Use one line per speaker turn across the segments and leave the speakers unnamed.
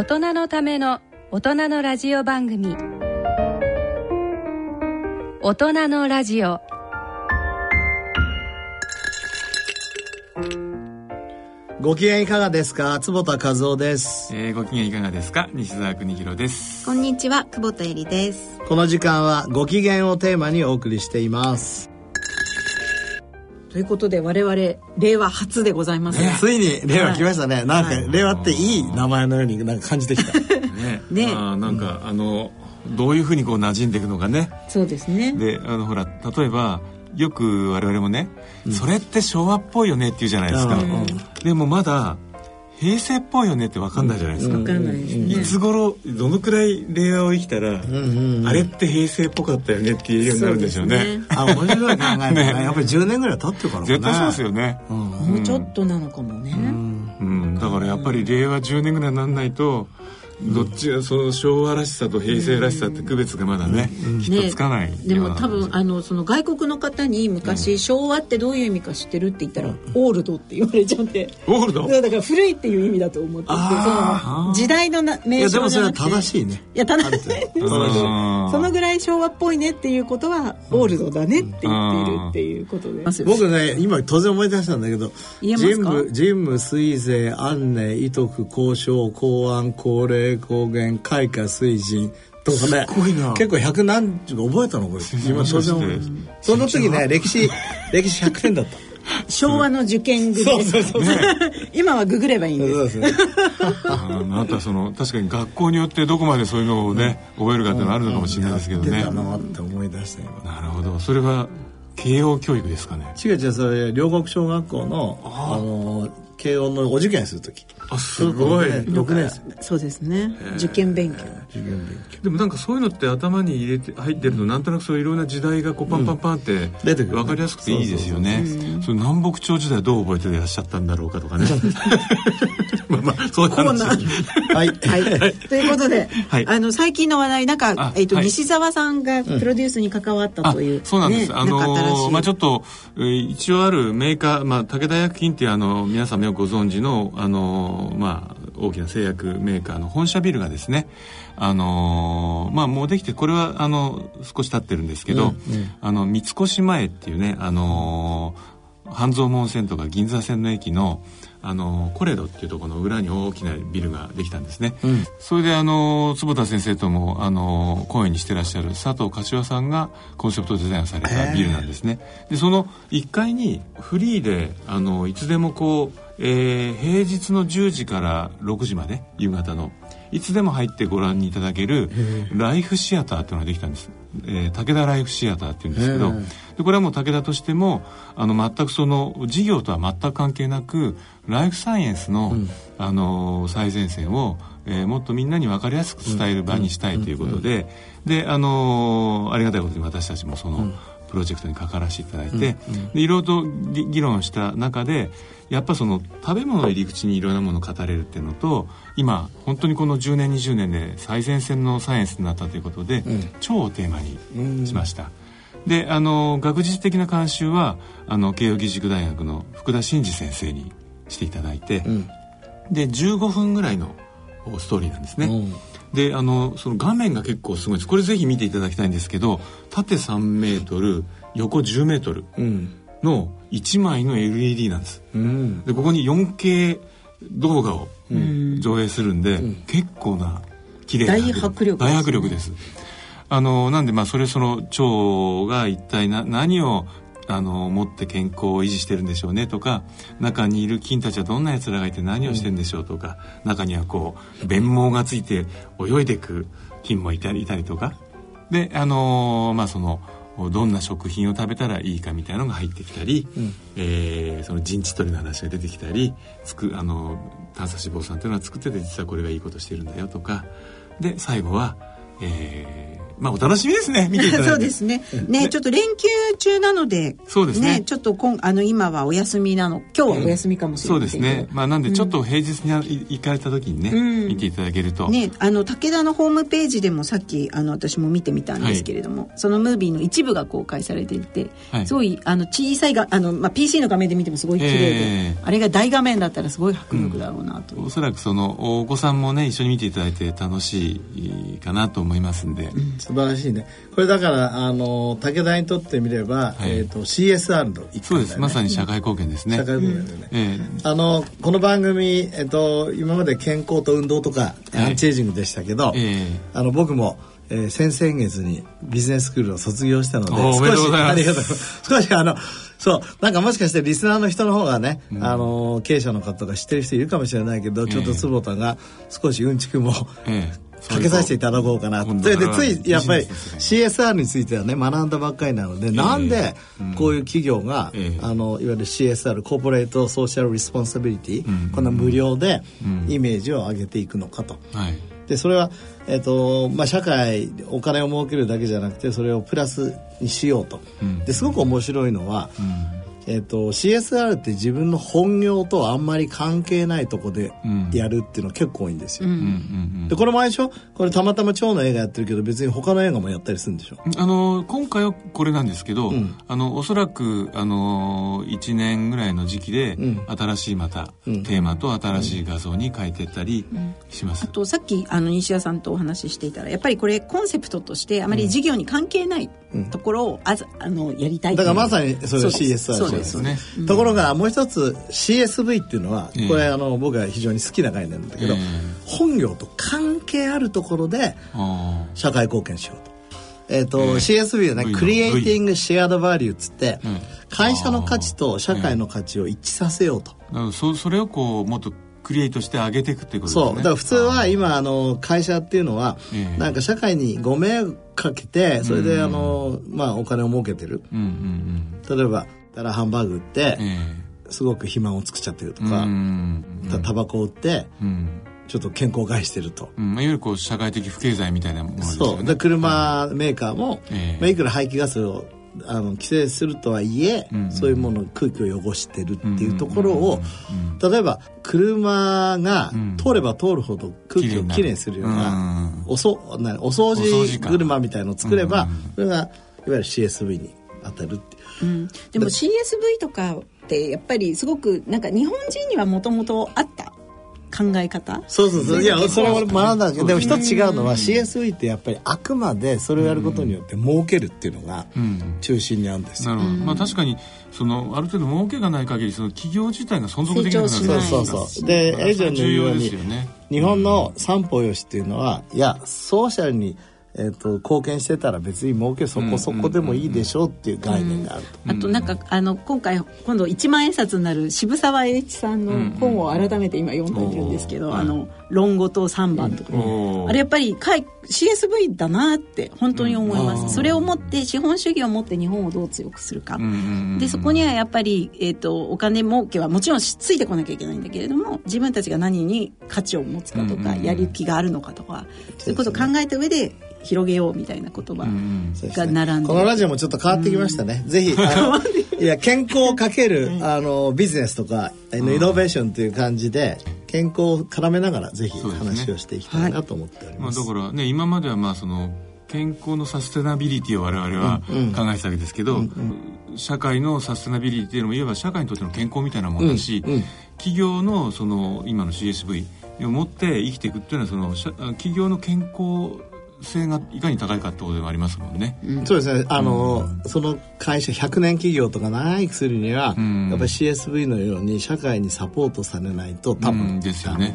大人のための大人のラジオ番組。大人のラジオ。
ご機嫌いかがですか？坪田和夫です。
えー、ご機嫌いかがですか？西澤邦弘です。
こんにちは久保田恵里です。
この時間はご機嫌をテーマにお送りしています
ということで我々令和初でございます、
ね、ついに令和来ましたね、はい、なんか、令和っていい名前のようになんか感じてきた。
ね。ねあなんか、うん、あのどういうふうにこう馴染んでいくのかね。
そうですね。
であのほら例えばよく我々もね、うん、それって昭和っぽいよねって言うじゃないですか、うん、でもまだ平成っぽいよねって分かんないじゃないですか、
分かんないですね
いつ頃どのくらい令和を生きたら、うんうんうん、あれって平成っぽかったよねって言えるようになるんでしょうね、
ね、あ面白い考えね。ね。やっぱり10年ぐらい経ってるからね
絶対そうですよね、
うん、もうちょっとなのかもね、うん、
うん、だからやっぱり令和10年ぐらいにならないと、どっちがその昭和らしさと平成らしさって区別がまだね、うん、きっとつかない、ね、
でも多分あのその外国の方に昔、昭和ってどういう意味か知ってるって言ったら、オールドって言われちゃって。
オールド？
だから古いっていう意味だと思っててその時代のな
名称じゃなくて。いやでもそれは正しいね。
いや正しい。そのぐらい昭和っぽいねっていうことはオールドだねって言っているっていうことで。
僕ね今当然思い出したんだけど神武神武水税安寧伊徳交渉公安高齢高原開花水神とかね。結構百何十覚えたのこれ。今当然その時ね 歴史歴史100点だった。
昭和の受験グ
そうそうそう、ね、
今はググればいいんです。そうです、ね、
あなたその確かに学校によってどこまでそういうのをね、覚えるかっていうのはあるのかもしれないですけどね、
うんうん、って思い出した
なるほど。それは慶応教育ですかね。
違う違うそれ両国小学校のあの慶応のお受験する時。
あすごい、
6年生。
そうですね。受験勉強。
受験勉
強。でもなんかそういうのって頭に入れて入ってるとなんとなくそういろんな時代がこうパンパンパンって出てくる分かりやすくていいですよね。その南北朝時代どう覚えていらっしゃったんだろうかとかね まあまあそういう話。
はい、はい、ということで、はい、あの最近の話題なんか、えーと西澤さんがプロデュースに関わったという、
そうなんです、あのまあちょっと、えー、一応あるメーカー、まあ、武田薬品っていうあの皆さんよくご存知のあのまあ大きな製薬メーカーの本社ビルがですねあのまあもうできてこれはあの少し経ってるんですけど、うんうん、あの三越前っていうねあの半蔵門線とか銀座線の駅のあのコレドっていうところの裏に大きなビルができたんですね、うん、それであの坪田先生ともあの講演にしてらっしゃる佐藤柏さんがコンセプトデザインされたビルなんですね。でその1階にフリーであのいつでもこう、えー、平日の10時から6時まで夕方の。いつでも入ってご覧にいただけるライフシアターっていうのができたんです、えー、武田ライフシアターっていうんですけどでこれはもう武田としてもあの全くその事業とは全く関係なくライフサイエンスの、うん、あの最前線を、えー、もっとみんなに分かりやすく伝える場にしたいということで、であのありがたいことに私たちもその、プロジェクトに関わらせていただいて、でいろいろと議論した中でやっぱその食べ物を入り口にいろんなものを語れるっていうのと今本当にこの10年20年で最前線のサイエンスになったということで、うん、腸をテーマにしました。であの学術的な監修はあの慶應義塾大学の福田真嗣先生にしていただいて、うん、で15分ぐらいのストーリーなんですね。うんであのその画面が結構すごいです。これぜひ見ていただきたいんですけど縦3メートル横10メートルの1枚の LED なんです、うん、でここに 4K 動画を上映するんで、うん、結構な綺麗な
大迫力、
ね、大迫力です。あのなんでまあそれその腸が一体な何をあの持って健康を維持してるんでしょうねとか中にいる菌たちはどんなやつらがいて何をしてるんでしょうとか、うん、中にはこう便毛がついて泳いでいく菌もいたりいたりとか。であのまあそのどんな食品を食べたらいいかみたいなのが入ってきたり、うん、えー、その陣地取りの話が出てきたりつくあの短鎖脂肪酸っていうのは作ってて実はこれがいいことしてるんだよとか。で最後は、えーまあお楽しみですね。見ていただいて。
そうですね。ねちょっと連休中なので
そうですね。
ちょっと今あの今はお休みなの今日はお休みかもしれ
ない、うん、そうですね。まあなんでちょっと平日に行かれた時にね、うん、見ていただけると。
ねあの武田のホームページでもさっきあの私も見てみたんですけれども、はい、そのムービーの一部が公開されていて、はい、すごいあの小さいがあの、まあ、PC の画面で見てもすごい綺麗で、えー、あれが大画面だったらすごい迫力だろうなと、
うん、おそらくそのお子さんもね一緒に見ていただいて楽しいかなと思いますんで、
うん、素晴らしいね。これだからあの武田にとってみれば、はい、えーと、CSR の
一環、ね、そうです。まさに社会貢献ですね。
社会貢献でね、うん。えー、あのこの番組、えーと、今まで健康と運動とか、アンチエイジングでしたけど、えー、あの僕もえー、先々月にビジネススクールを卒業したので
少しありがとう
少しあのそうなんかもしかしてリスナーの人の方がね、うん、あの経営者の方が知ってる人いるかもしれないけど、えー、ちょっと坪田が少しうんちくも、えーかけさせていただこうかな。それでついやっぱり CSR についてはね学んだばっかりなので、なんでこういう企業が、あのいわゆる CSR コーポレートソーシャル・リスポンサビリティ、こんな無料でイメージを上げていくのかと。でそれは、えーとまあ、社会お金を儲けるだけじゃなくてそれをプラスにしようと。ですごく面白いのは、えーと、CSR って自分の本業とあんまり関係ないとこでやるっていうの結構多いんですよ。でこれもあれでしょ？これたまたま蝶の映画やってるけど別に他の映画もやったりするんでしょ？
あの今回はこれなんですけど、うん、あのおそらくあの1年ぐらいの時期で、新しいまた、テーマと新しい画像に変えてったりします。
あとさっきあの西谷さんとお話ししていたらやっぱりこれコンセプトとしてあまり事業に関係ないところをあのやりたい
だからまさにそれ CSR ですね、うん、ところがもう一つ CSV っていうのはこれ、あの僕は非常に好きな概念なんだけど、本業と関係あるところで社会貢献しようと。えーと CSV はね、クリエイティング・シェアド・バリューっつって、会社の価値と社会の価値を一致させようと。
そそれをこうもっとクリエイトして上げていくっていうこと
ですね。そう。だから普通は今あの会社っていうのは、なんか社会にご迷惑かけてそれであの、まあ、お金を儲けてる、例えばたらハンバーグ売って、すごく肥満を作っちゃってるとか、タバコ売って、ちょっと健康害してると、
うん、いわゆるこう社会的不経済みたいなものですよね。そう。で
車メーカーも、えー、まあ、いくら排気ガスをあの規制するとはいえ、うん。うん、そういうもの空気を汚してるっていうところを、例えば車が通れば通るほど空気をきれいにするような、おそなお掃除車みたいのを作れば、それがいわゆる CSV に当たるって。いう、うん、
でも CSV とかってやっぱりすごくなんか日本人にはもともとあった考え方？
そうそうそう。いやそれは学んだけどでも一つ違うのは CSV ってやっぱりあくまでそれをやることによって儲けるっていうのが中心にあるんですよ、
なるほど、まあ、確かにそのある程度儲けがない限りその企業自体が存続できなくなる
そうそうそう。でエイジェンの言うように、ね、日本の三歩よしっていうのは、いやソーシャルにえーと、貢献してたら別に儲けそこそこでもいいでしょうっていう概念があると、
うんうん、あとなんかあの今回今度一万円札になる渋沢栄一さんの本を改めて今読んでいるんですけど「うん。うん、あの論語と三番」とか、あれやっぱり CSV だなって本当に思います、それを持って資本主義を持って日本をどう強くするか、でそこにはやっぱり、えーと、お金儲けはもちろんついてこなきゃいけないんだけれども自分たちが何に価値を持つかとか、やる気があるのかとかそういうことを考えた上で広げようみたいな言葉が並んで、ね、
このラジオもちょっと変わってきましたね、うん、ぜひいや健康をかけるあのビジネスとかイノベーションという感じで健康を絡めながらぜひ話をしていきたいなと思っております、
ねはい、まあ、だからね今まではまあその健康のサステナビリティを我々は考えてたわけですけど、うんうん、社会のサステナビリティもいわば社会にとっての健康みたいなものだし、うんうん、企業のその今の CSV を持って生きていくっていうのはその企業の健康性がいかに高いかってことでもありますもんね。
うん、そうですね。あの、うん、その会社100年企業とか長生きするには、うん、やっぱり CSV のように社会にサポートされないと多分
ですよね。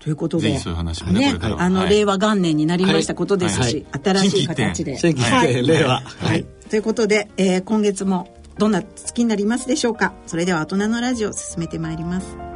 ということで、
そういう話もね、
ねあの、はい、令和元年になりましたことですし、はい、新しい形で。
新規一 令和。
はい。ということで、えー、今月もどんな月になりますでしょうか。それでは大人のラジオを進めてまいります。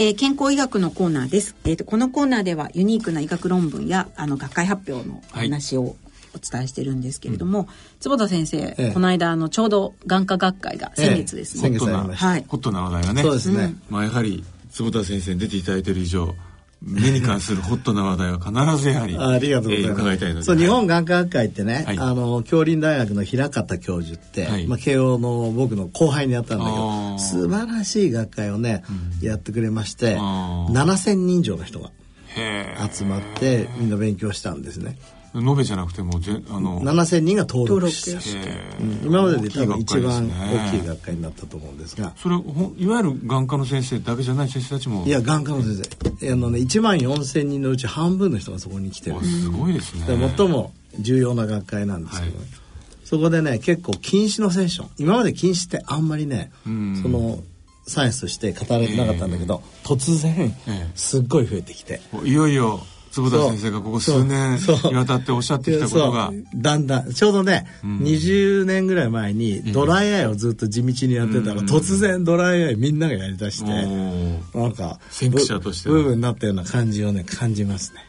えー、健康医学のコーナーです。えっ、ー、とこのコーナーではユニークな医学論文やあの学会発表の話をお伝えしてるんですけれども、はい、坪田先生、ええ、この間あのちょうど眼科学会が先月です
ね。え、ホットな、はい、ホットな話題がね。
そうですね。
まあやはり坪田先生に出ていただいている以上。目に関するホットな話題は必ずやはり
ありがとうございます、えー、伺いたいので。そう日本眼科学会ってね、はい、あの京林大学の平方教授って、はい、まあ、慶応の僕の後輩にやったんだけど素晴らしい学会をね、うん、やってくれまして7,000人以上の人が集まってみんな勉強したんですね。
延べじゃなくてもぜ
あの7000人が登録して、うん、今までで多分一番大きい学会になったと思うんですが。
それいわゆる眼科の先生だけじゃない先生たちも。
いや眼科の先生。あの、ね、1万4000人のうち半分の人がそこに来てる。
すごいですね。
最も重要な学会なんですけど、ね。はい、そこでね結構禁止のセッション。今まで禁止ってあんまりね、そのサイエンスとして語られてなかったんだけど、えー、突然、えー、すっごい増えてきて。
いよいよ坪田先生がここ数年にわたっておっしゃってきたことが。
だんだん。ちょうどね、うん、20年ぐらい前にドライアイをずっと地道にやってたら、うん、突然ドライアイみんながやりだして、うん、なんか
先駆者として。
ブームになったような感じをね感じますね、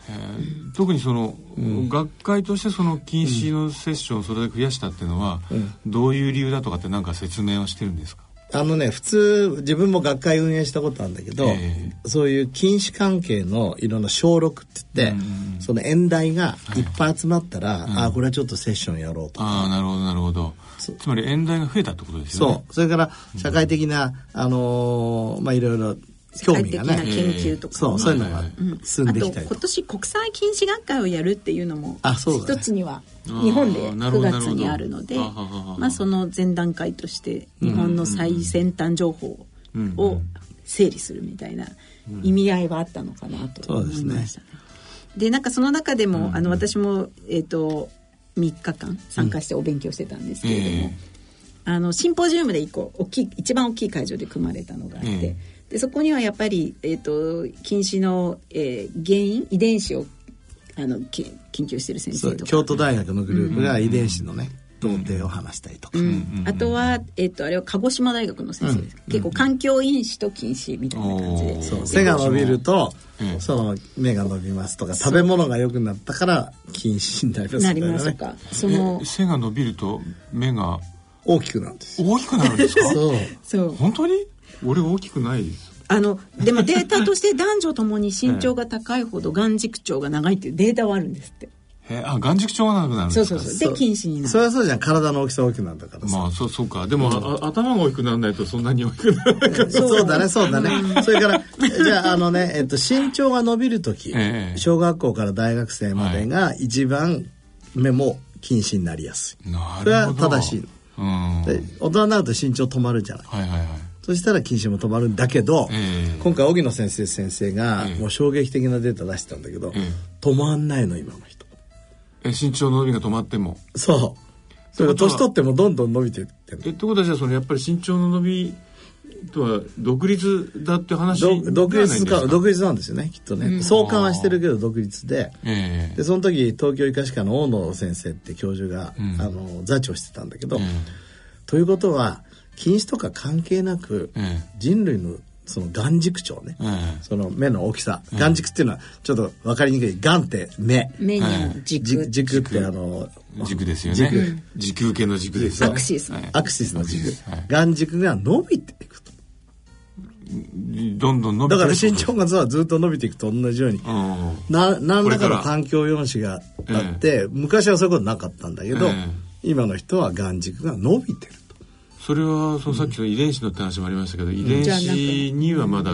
特にその、学会としてその禁止のセッションをそれだけ増やしたっていうのは、どういう理由だとかって何か説明はしてるんですか？
あのね普通自分も学会運営したことあるんだけど、えー、そういう禁止関係のいろんな小録って言って、うん、その演題がい。っぱい集まったら、はい、ああこれはちょっとセッションやろうと
ああなるほどなるほど。つまり演題が増えたってことですよ
ね。そう。それから社会的な、うん、あのー、まあいろいろ興味がね。
研究とか、
そうそういうのが進んできたり
と、今年国際禁止学会をやるっていうのも一つには日本で9月にあるのでまあその前段階として日本の最先端情報を整理するみたいな意味合いはあったのかなと思いましたね。でなんかその中でも、あの私もえっ、と3日間参加してお勉強してたんですけれども、あのシンポジウムで一個大きい一番大きい会場で組まれたのがあって、でそこにはやっぱり、えーと、禁止の、えー、原因遺伝子をあの研究してる先生とか。
京都大学のグループが遺伝子のね、童貞を話したりとか、
うん。あとは、えっと、あれは鹿児島大学の先生です、結構環境因子と禁止みたいな感じで。
そう。背が伸びると、その目が伸びますとか食べ物が良くなったから禁止になります
なりますか。その
背が伸びると目が
大きくなるんです
大きくなるんですか？
そう。
そう。
本当に？俺大きくないです
あのでもデータとして男女ともに身長が高いほど眼軸長が長いっていうデータはあるんですって。
えあ眼軸長が長くなるんですか？
そうそうそう。で近視になる。
それはそうじゃん。体の大きさ大きくなるんだから。
まあそうそうか。でも、うん、頭が大きくならないとそんなに大きくならないから。
そうだねそうだね。それからじゃああのね、えっと、身長が伸びる時、え小学校から大学生までが一番目も近視になりやすい、
はい、
それは正しい、うん、で大人になると身長止まるじゃない、
はいはいはい
そしたら禁止も止まるんだけど、えー、今回荻野先生先生がもう衝撃的なデータ出してたんだけど、えー、止まんないの今の人。
え身長の伸びが止まっても。
そう。それが年取ってもどんどん伸びていって
るえってことはじゃあそのやっぱり身長の伸びとは独立だって話
独立か独立なんですよねきっとね、うん、相関はしてるけど独立で,、えー、でその時東京医科歯科の大野先生って教授が、うん、あの座長してたんだけど、うん、ということは近視とか関係なく、人類のその眼軸長ね、その目の大きさ、眼軸っていうのはちょっと分かりにくい眼って目。
目に軸。
軸ってあの
軸ですよね。時空系の軸です
アクシス。
アクシスの軸。眼軸が伸びていくと。
どんどん伸び
てだから身長がずっと伸びていくと同じようにな何らかの環境用紙があって、昔はそういうことなかったんだけど、今の人は眼軸が伸びてる。と
それはそのさっきの遺伝子のって話もありましたけど、遺伝子にはまだ、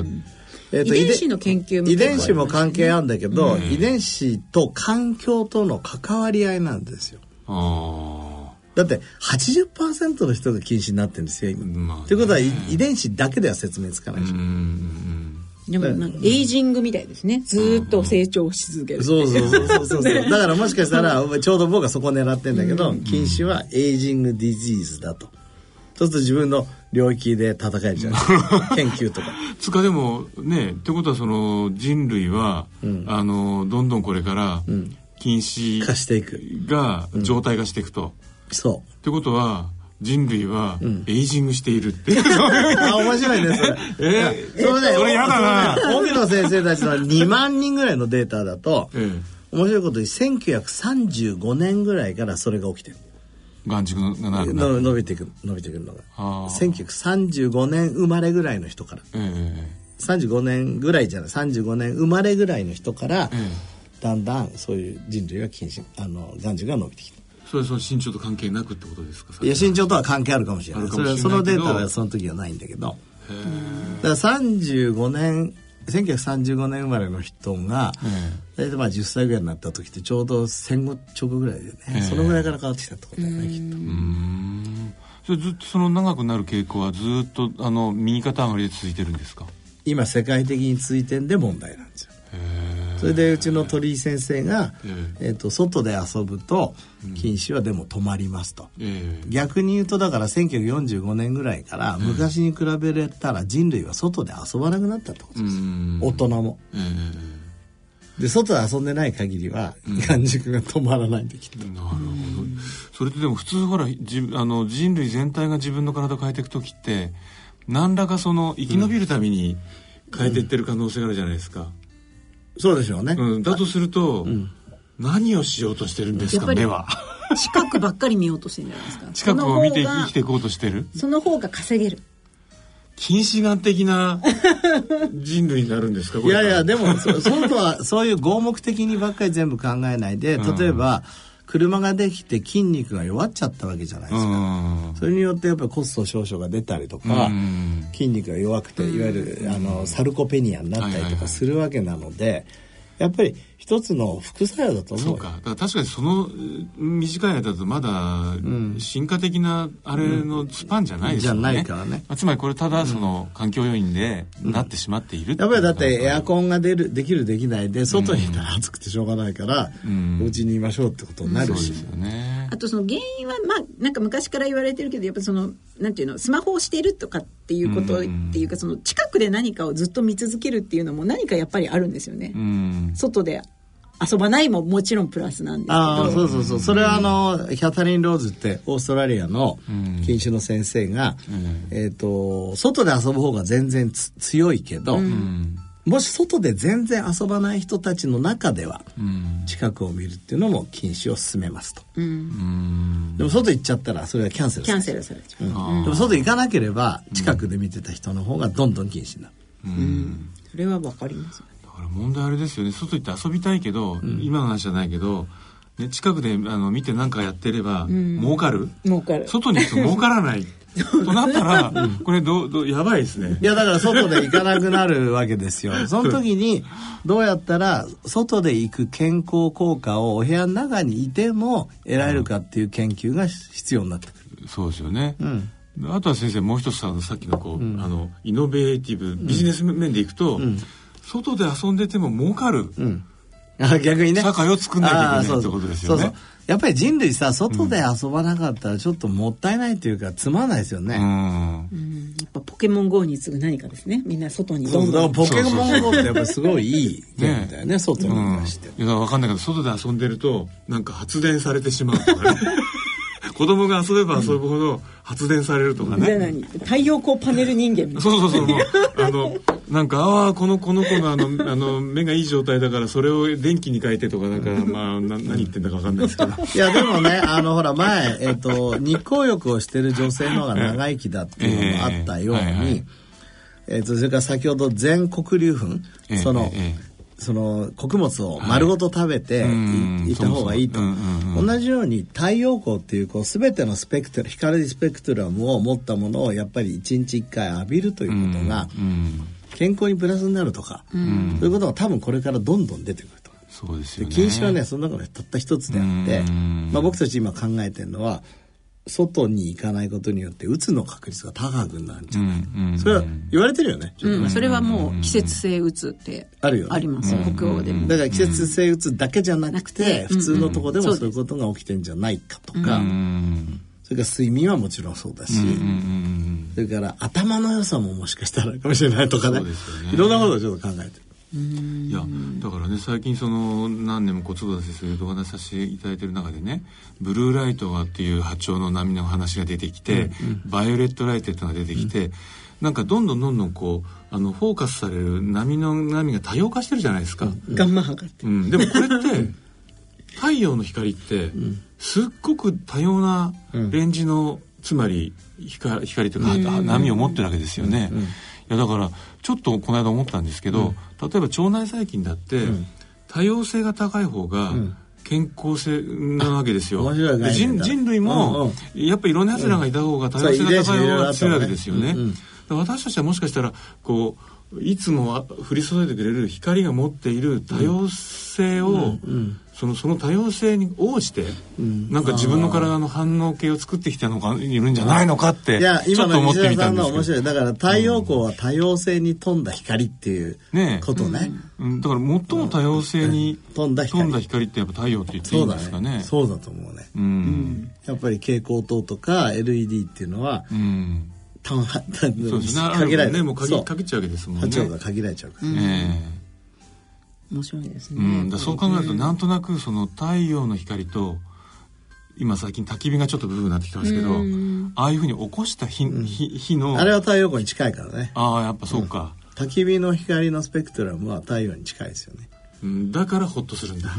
えー、と遺伝子の研究
遺伝子も関係あるんだけど、うん、遺伝子と環境との関わり合いなんですよ。だって80%の人が近視になってるんですよ今。まあ、ということは遺伝子だけでは説明つかないでしょ。
でもなんかエイジングみたいですね。ずっと成長し続ける。
そうそうそうそうそうだからもしかしたらちょうど僕はそこ狙ってんだけど、近視は aging disease だとそうすると自分の領域で戦えるじゃない。ですか研究とか。
つかでもねってことはその人類は、うん、あのどんどんこれから、うん。禁止
化していく。
が状態化していくと、
うん、そう。
ってことは人類はエイジングしているって、う
ん、あ面白いねそれ。
え？ー、それねそれやだ
な。荻野先生たちの2万人ぐらいのデータだと、ええ、面白いことに1935年ぐらいからそれが起きてる
眼軸が
伸びていく伸びていくのが。1935年生まれぐらいの人から、ええ、35年ぐらいじゃない。35年生まれぐらいの人から、ええ。だんだんそういう人類が近視あの眼軸が伸びてきて。
それはその身長と関係なくってことですか？
いや身長とは関係あるかもしれない。それはそのデータはその時はないんだけど。だから35年1935年生まれの人が大体まあ10歳ぐらいになった時ってちょうど戦後直後ぐらいでねそのぐらいから変わってきたってことだよねきっと。
それずっとその長くなる傾向はずっとあの右肩上がりで続いてるんですか？
今世界的に続いてんで問題なんですよ。それでうちの鳥居先生が、えーと、外で遊ぶと近視はでも止まりますと、逆に言うとだから1945年ぐらいから昔に比べたら人類は外で遊ばなくなったってことです、大人も。で外で遊んでない限りは眼軸が止まらないんできっと、なるほど。
それってでも普通ほらじあの人類全体が自分の体を変えていく時って何らかその生き延びるために変えていってる可能性があるじゃないですか、
そうでしょうね、
うん、だとすると、うん、何をしようとしてるんですか？目は。
近くばっかり見ようとしてるんじゃないですか。
近くを見て生きていこうとしてる？
その方が稼げる
近視眼的な 人類になるんですか？
いやいやでもそそうとはそういう合目的にばっかり全部考えないで例えば、うん車ができて筋肉が弱っちゃったわけじゃないですか。それによってやっぱりコスト少々が出たりとか、筋肉が弱くていわゆるあのサルコペニアになったりとかするわけなので、やっぱり一つの副作用だと思うそう
か。だから確かにその短い間だとまだ進化的なあれのスパンじゃないですよね、うん、じゃないからね、つまりこれただその環境要因でなってしまっている、
うん、やっぱりだってエアコンが出るできるできないで外にいたら暑くてしょうがないから、うん、お家にいましょうってことになるし、
うん、ね、
あとその原因はまあなんか昔から言われてるけどやっぱそのなんていうのスマホをしているとかっていうことっていうか、その近くで何かをずっと見続けるっていうのも何かやっぱりあるんですよね、外で遊ばないももちろんプラスなんですけど。あ
そうそうそう。それはあの、キャタリン・ローズってオーストラリアの禁酒の先生が、うん、えっ、ー、と外で遊ぶ方が全然強いけど、うん、もし外で全然遊ばない人たちの中では、近くを見るっていうのも禁止を進めますと、うん、でも外行っちゃったらそれはキャンセル
キャンセルされちゃう、
うん、でも外行かなければ近くで見てた人の方がどんどん禁止になる、うん、
それはわかります
これ問題あれですよね。外行って遊びたいけど、うん、今の話じゃないけど、ね、近くであの見て何かやってれば、うん、儲かる。
儲かる。
外に行くと儲からない となったら、これどどやばいですね。
いやだから外で行かなくなるわけですよ。その時にどうやったら外で行く健康効果をお部屋の中にいても得られるかっていう研究が必要になってく
る、そうですよね、うん。あとは先生もう一つささっきのこう、うん、あのイノベーティブビジネス面でいくと、うん、外で遊んでても儲かる、うん、
あ逆にね。
社会を作んなきゃいけないってことですよね。そうそう。
やっぱり人類さ外で遊ばなかったらちょっともったいないというかつまんないですよね、うん、
やっぱポケモン GO に次ぐ何かです。ねみんな外にどんど
ん。ポケモン GO ってやっぱすごいいいゲームだよねね外に
出して、うん、いや分かんないけど外で遊んでるとなんか発電されてしまうとかね 子供が遊べば遊ぶほど発電されるとかね。
太陽光パネル人間
そうそうそう。あの、なんか、ああ、この、この子のあの、あの、目がいい状態だから、それを電気に変えてとか、なんか、まあ、な何言ってんだかわかんないですけど。
いや、でもね、あの、ほら、前、えっ、ー、と、日光浴をしてる女性の方が長生きだっていうのもあったように、えっ、と、それから先ほど全国流粉、えー、その、えーその穀物を丸ごと食べてい,、った方がいいと。同じように太陽光っていうこう全てのスペクトル光スペクトラムを持ったものをやっぱり1日1回浴びるということが健康にプラスになるとか、そういうことが多分これからどんどん出てくると。
そうですよ、
ね、禁止はねその中でたった一つであって、まあ、僕たち今考えてるのは外に行かないことによってうつの確率が高くなるんじゃない、うんうん、それは言われてるよね、
うん、それはもう季節性うつってあるよ、ね、あります、北欧でも。
だから季節性うつだけじゃなくて、普通のとこでもそういうことが起きてんじゃないかとか、それから睡眠はもちろんそうだし、それから頭の良さももしかしたらかもしれないとかね、ね、いろんなことをちょっと考えてる
いやだからね最近その何年も子育てするとお話しさせていただいてる中でねブルーライトがっていう波長の波の話が出てきて、うんうん、バイオレットライトっていうのが出てきて、うん、なんかどんどんどんどんこうあのフォーカスされる波の波が多様化してるじゃないですか。
ガンマ測って、
うん、でもこれって太陽の光ってすっごく多様なレンジの、つまり光光というか波を持ってるわけですよね。いやだからちょっとこの間思ったんですけど、例えば腸内細菌だって、多様性が高い方が、健康性なわけですよ。人人類も、やっぱりいろんな奴らがいた方が多様性が高い方が強いわけですよね。私たちはもしかしたらこういつも降り注いでくれる光が持っている多様性を、そのその多様性に応じて、うん、なんか自分の体の反応系を作ってきたのがいるんじゃないのかっていや今の西田さんの
面白い。だから太陽光は多様性に富んだ光っていうことね、
うん、だから最も多様性に富んだ光。ってやっぱ太陽って言っていいんですかね。
そうだと思うね、うん、やっぱり蛍光灯とか LED っていうのは、うん。
そうですね。限られね、もう限限っちゃうわけですもんね。波長
が限られちゃうから。ね。
面白いですね、
うん、だそう考えるとなんとなくその太陽の光と今最近焚き火がちょっとブームになってきてますけど、ああいうふうに起こした火,、火火の
あれは太陽光に近いからね。
ああやっぱそうか、
うん、焚き火の光のスペクトラムは太陽に近いですよね、
うん、だからホッとするんだ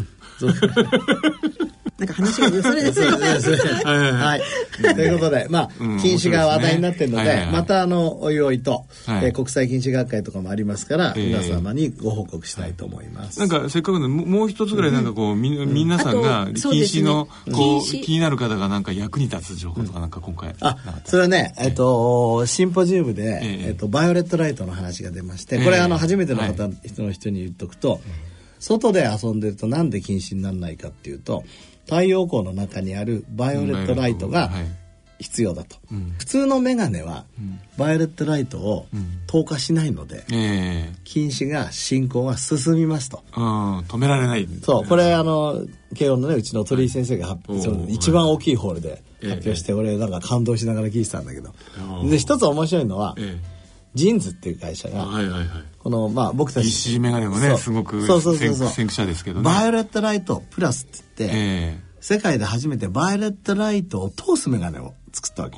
なんか話がそれですよね。
はい。ということで、まあ、禁止が話題になってるので、またあの、おいおいと、え国際禁止学会とかもありますから、皆様にご報告したいと思います。
なんか、せっかくのもう一つぐらいなんかこう、み、皆さんが禁止の、こう、気になる方がなんか役に立つ情報とかなんか今回。
あ、それはね、えっと、シンポジウムで、えっと、バイオレットライトの話が出まして、これあの、初めての方、人の人に言っとくと、外で遊んでるとなんで近視にならないかっていうと、太陽光の中にあるバイオレットライトが必要だと、うん、普通の眼鏡はバイオレットライトを透過しないので、うんえ。ー、近視が進行が進みますと、
うん、止められない、
そうこれあの慶応のねうちの鳥居先生が発表、はい、一番大きいホールで発表して、はい、俺なんか感動しながら聞いてたんだけど、で一つ面白いのは、えー JINS っていう会社が、はいはいはい、このまあ僕たち。
石眼鏡もねすごくそうそうそうそう。先駆者ですけどね。
バイオレットライトプラスって言って、えー、世界で初めてバイオレットライトを通す眼鏡を作ったわけ。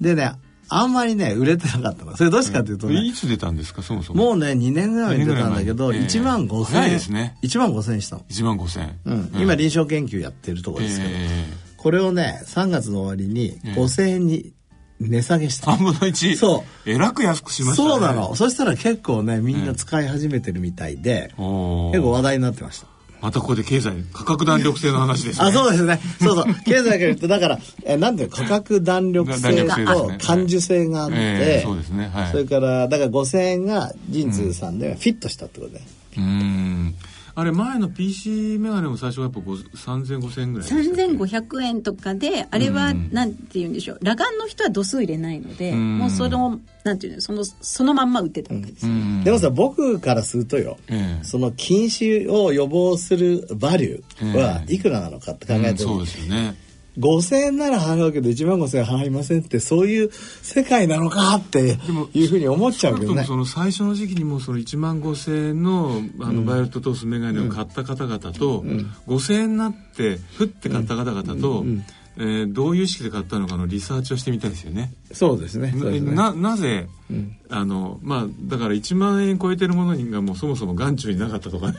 でねあんまりね売れてなかったの。それどうしてかというとね、
いつ出たんですかそもそも？
もうね2年ぐらい出たんだけど、えー、1万5千円。ですね。1万5千円したの。
1万5千円、
うん、今臨床研究やってるところですけど、えー、これをね3月の終わりに5千円に値下げした。
3分の1。
そ
う。えらく安くしました
ね。そうなの。そしたら結構ね、みんな使い始めてるみたいで、うん、結構話題になってました。
またここで経済、価格弾力性の話です、
ね、あ、そうですね。そうそう。経済からだから、えなんていう価格弾力性と感受性があって、えー、そうですね。はい。それから、だから5000円がジンズさんでフィットしたってことで。
うん。あれ前の PC メガネも最初はやっぱ30005000円ぐらい
3500円とかであれはなんて言うんでしょう。裸眼の人は度数入れないのでもうそのなんていうのそのそのまんま売ってたわけですよ、
でもさ僕からするとよ、その近視を予防するバリューはいくらなのかって考えて
そうですよね
5000円なら払うけど1万5000円払いませんってそういう世界なのかっていうふうに思っちゃうけどね。
その最初の時期にもその1万5000円のあのバイオレット通すメガネを買った方々と、うん、5000円になってふっと買った方々と、うん。うんえー、どういう意識で買ったのかのリサーチをしてみたいですよね。
そうですね。すね。
なぜ、うん、あのまあだから1万円超えてるものがもうそもそも眼中になかったとかね。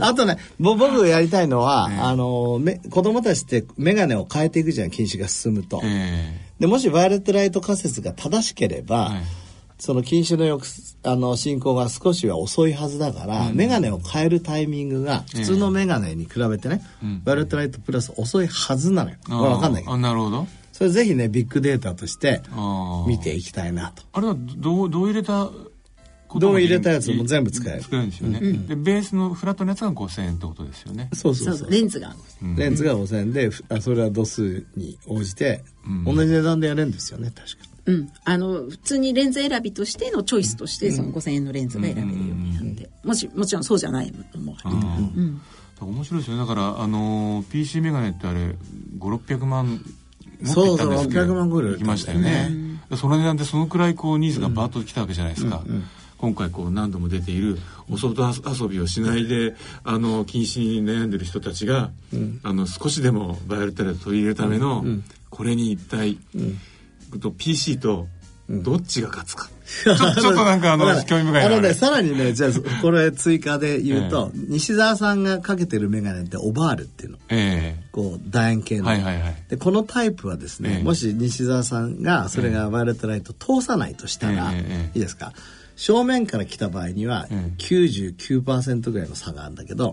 あとね僕がやりたいのは、えー、あのめ子供たちって眼鏡を変えていくじゃん近視が進むと。えー、でもしバイオレットライト仮説が正しければ。はいその近視のよくあの進行が少しは遅いはずだから、うん、眼鏡を変えるタイミングが普通の眼鏡に比べてね、えー、バイオレットライトプラス遅いはずなのよ。これ分かんないけど。
なるほど。
それぜひねビッグデータとして見ていきたいなと。
あれはどうどう入れた
どう入れたやつも全部使える。
使えるんですよね。うん、でベースのフラットのやつが5000円ってことですよね。
そうそうそう。
レンズが。
レンズが5000円で、あそれは度数に応じて、同じ値段でやれるんですよね確か。
うん、あの普通にレンズ選びとしてのチョイスとして、その5000円のレンズが選べるようになって、もしもちろんそうじゃないのもあり、う
ん、面白いですよね。だからあの PC メガネってあれ5600万
そうそう600万ぐらい。
いきましたよね、その値段でそのくらいこうニーズがバーッときたわけじゃないですか、今回こう何度も出ているお外遊びをしないであの禁止に悩んでる人たちが、あの少しでもバイオレットライト取り入れるための、これに一体、と PC とどっちが勝つか、ち ょちょっとなんかあの興味深い
あのねさらにねじゃあ これ追加で言うと、えー、西澤さんがかけてる眼鏡ってオバールっていうの、えー、こう楕円形の、はいはいはい、でこのタイプはですね、えー、もし西澤さんのそれがバイオレットライト通さないとしたら、いいですか？正面から来た場合には99%ぐらいの差があるんだけど、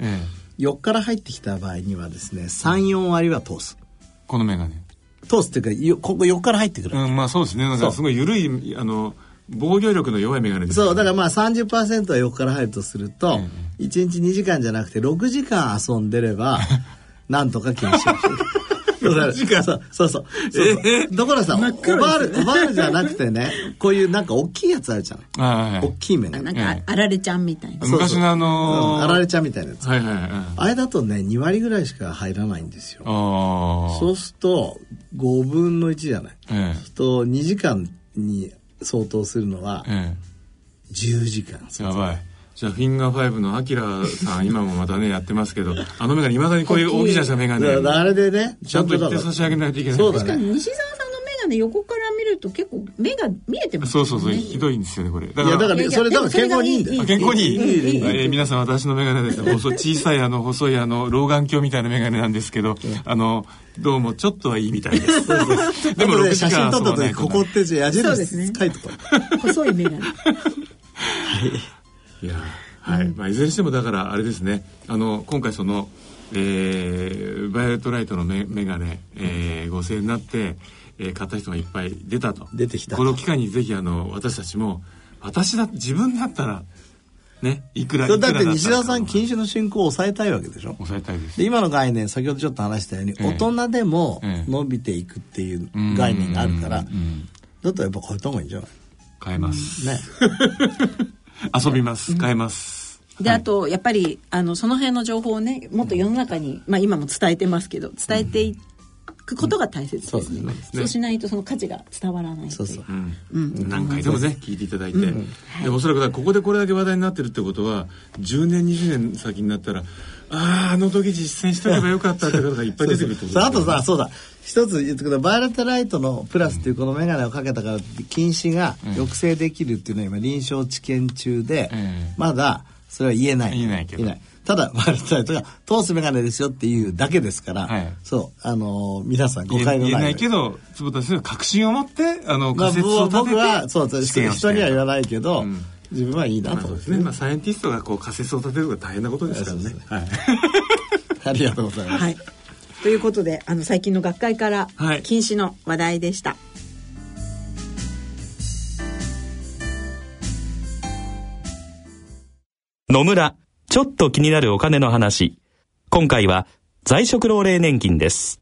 横から入ってきた場合にはですね34割は通す。
この眼鏡
通すっていうかここ横から入ってくる、
うん、まあそうですね。なんかすごい緩いあの防御力の弱い眼鏡です、
ね、そう。だからまあ30%は横から入るとすると、うん、1日2時間じゃなくて6時間遊んでれば なんとか気にしましょうそうそうそう。えー、だからさ、オバール、オバールじゃなくてね、こういうなんか大きいやつあるじゃん。はいはい、大きい目
の。なんか、あられちゃんみたいな。
昔のあの
ー、あられちゃんみたいなやつ。はいはいはい。あれだとね、2割ぐらいしか入らないんですよ。そうすると、5分の1じゃない。えー、そうすると、2時間に相当するのは、えー、10時間。
やばい。じゃあフィンガーファイブのアキラさん今もまたねやってますけどあの眼鏡いまだにこういう大きな下眼鏡
あれでね
ちゃんと言って差し上げないといけない
そうだね。西澤さんの眼鏡横から見ると結構目が見えてます、
ね、そうそうそう。ひどいんですよねこれ。だ
からいやだからそれ多分健康にいいんだよ。
健康にいい。いいえー、皆さん私の眼鏡です細小さいあの細いあの老眼鏡みたいな眼鏡なんですけどあのどうもちょっとはいいみたいです。
でも6時間写真撮った時ここって矢印書いとこ
う。細い眼鏡。はい。
いや。はい、まあ、いずれにしてもだからあれですね。あの今回その、えー、バイオレットライトのメメガネ、えー、5000円になって、えー、買った人がいっぱい出たと。
出てきた
この機会にぜひあの私たちも私だ自分だったらね、いくら
だって西田さん禁止の進行を抑えたいわけでしょ？
抑えたいです。
で今の概念先ほどちょっと話したように、ええ、大人でも伸びていくっていう概念があるから、だったらやっぱ変えた方がいいんじゃない？
変えます、ね 遊びます、変えます。
で、あと、やっぱり、あの、その辺の情報をね、もっと世の中に、まあ今も伝えてますけど、伝えていくことが大切ですね。そうしないとその価値が伝わらないそうそう。
うん。何回でもね、聞いていただいて。でもおそらくここでこれだけ話題になってるってことは、10年、20年先になったら、ああ、あの時実践しとけばよかったってことがいっぱい出てくるってこと
あとさ、そうだ。一つ言ってくだバイオレットライトのプラスっていうこの眼鏡をかけたから近視が抑制できるっていうのは今臨床治験中で、まだそれは言えない。
言えないけど。
ただ、バイオレットライトが通す眼鏡ですよっていうだけですから、はい、そう、あのー、皆さん誤解のない。
言えないけど、坪田先生確信を持って、あの、仮説を立てて、僕は、
そう、人には言わないけど、うん自分はいいなと、
そうですね。まあサイエンティストがこう仮説を立てるのが大変なことですからね。はい。
ありがとうございます。はい。
ということで、あの最近の学会から禁止の話題でした。はい、
野村ちょっと気になるお金の話。今回は在職老齢年金です。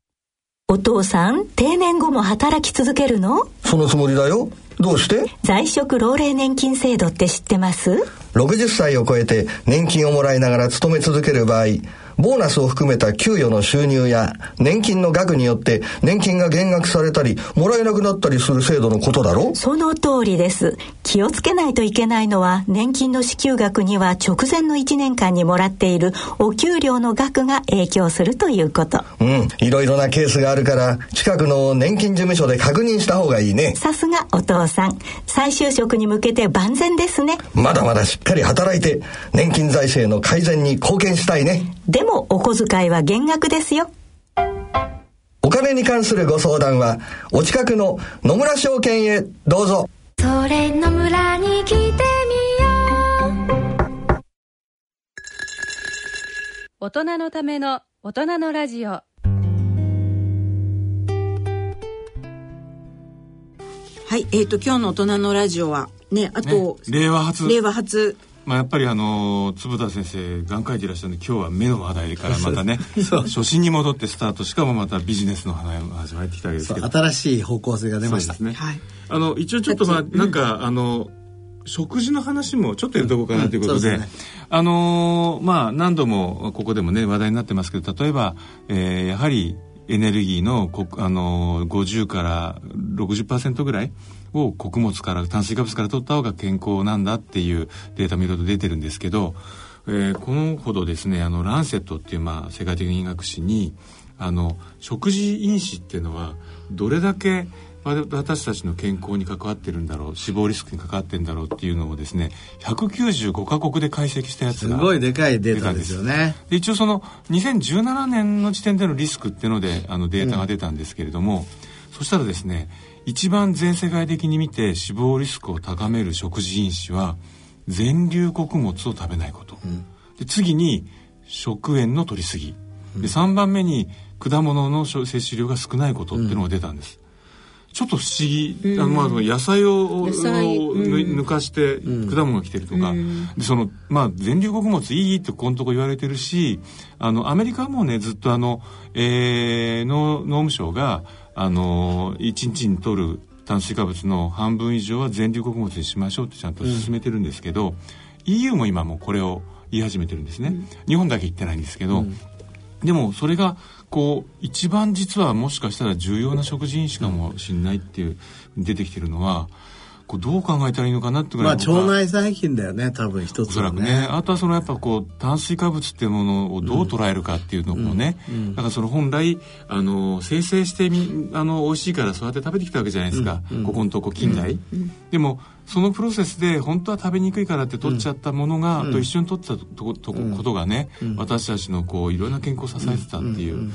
お父さん、定年後も働き続けるの？
そのつもりだよ。どうして？
在職老齢年金制度って知ってます
？60歳を超えて年金をもらいながら勤め続ける場合ボーナスを含めた給与の収入や年金の額によって年金が減額されたりもらえなくなったりする制度のことだろ
その通りです。気をつけないといけないのは年金の支給額には直前の1年間にもらっているお給料の額が影響するということ。
うん。いろいろなケースがあるから近くの年金事務所で確認した方がいいね。
さすがお父さん。再就職に向けて万全ですね。
まだまだしっかり働いて年金財政の改善に貢献したいね。
でもお小遣いは減額ですよ。
お金に関するご相談は、お近くの野村証券へどうぞ。
それ野村に来てみよう。
大人のための大人のラジオ。は
い、えっ、ー、と今日の大人のラジオはね、あと、
ね、令和初
令和初
まあ、やっぱりあの坪田先生眼科医でいらっしゃるんで今日は目の話題から またね初心に戻ってスタートしかもまたビジネスの話が始まってきたわけですけど。
新しい方向性が出ました。
ね、はい、あの一応ちょっとまあなんか、あの食事の話もちょっとやるとこうかなということでうん。でね、あのー、まあ何度もここでもね話題になってますけど例えば、えー、やはりエネルギーのあのー、50から60%ぐらいを穀物から炭水化物から取った方が健康なんだっていうデータもいろいろ出てるんですけど、えー、このほどですねあのランセットっていうまあ世界的な医学誌にあの食事因子っていうのはどれだけ私たちの健康に関わってるんだろう死亡リスクに関わってるんだろうっていうのをですね195か国で解析したやつ
がすごいでかいデータですよね。
で一応その2017年の時点でのリスクっていうのであのデータが出たんですけれども、うん、そしたらですね一番全世界的に見て死亡リスクを高める食事因子は全粒穀物を食べないこと、うん、で次に食塩の取りすぎ、うん、で3番目に果物の摂取量が少ないことっていうのが出たんです、うん、ちょっと不思議、うん、あのまあ野菜を抜かして果物が来てるとか、でそのまあ全粒穀物いいってこのとこ言われてるしあのアメリカもねずっとあの、えー、農農務省があの1日に取る炭水化物の半分以上は全粒穀物にしましょうってちゃんと進めてるんですけど、うん、EU も今もこれを言い始めてるんですね、うん、日本だけ言ってないんですけど、うん、でもそれがこう一番実はもしかしたら重要な食事因子かもしれないっていう出てきてるのはこうどう考えたらいいのかなって
まあ腸内細菌だよね多分一つ
はね。ね。あとはそのやっぱこう炭水化物っていうものをどう捉えるかっていうのもね、うんうん、だからその本来あの生成してみあの美味しいからそうやって食べてきたわけじゃないですか、うん、ここのとこ近代、でもそのプロセスで本当は食べにくいからって取っちゃったものが、と一緒に取ってたととことがね、私たちのこういろんな健康を支えてたっていう。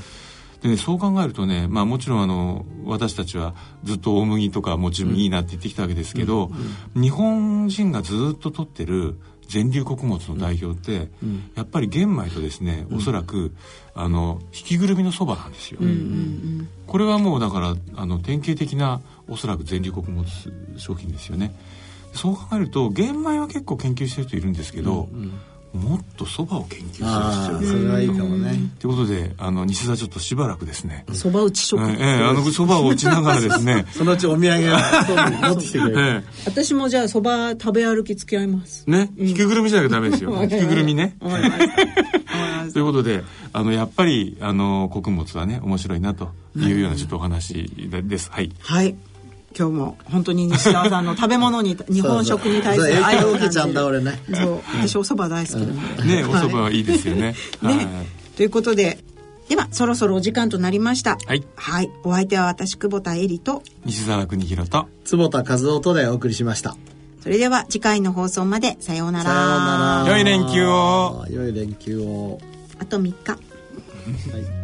でね、そう考えるとね、まあ、もちろんあの私たちはずっと大麦とかもちろんいいなって言ってきたわけですけど、うん、日本人がずっと取ってる全粒穀物の代表って、うん、やっぱり玄米とですね、おそらくあの引きぐるみのそばなんですよ、うんうんうん、これはもうだからあの典型的なおそらく全粒穀物商品ですよね。そう考えると玄米は結構研究してる人いるんですけど、うんうんもっとそばを研究する必要
がそれはいいかもね。
ということであの西田ちょっとしばらくですね。
そば打ち食、
ええあのそばを打ちながらですね。
そのうちお土産を。持ってきてくれる、え
え、私もじゃあそば食べ歩き付き合います。
ね、うん、引きぐるみじゃなきゃダメですよ。引きぐるみね。ということであのやっぱりあの穀物はね面白いなというようなちょっとお話です。はい。
はい今日も本当に西川さんの食べ物に日本食に対する愛を
受けちゃうんだ俺ね。
そう私お蕎麦大好きな
ので、ねお蕎麦はいいですよね。
ね、ということでではそろそろお時間となりました。
はい、
はい、お相手は私久保田恵里と。
西澤邦弘と。
坪田和夫とでお送りしました。
それでは次回の放送までさようなら。
さような
ら。良い連休を。
良い連休を。
あと3日。はい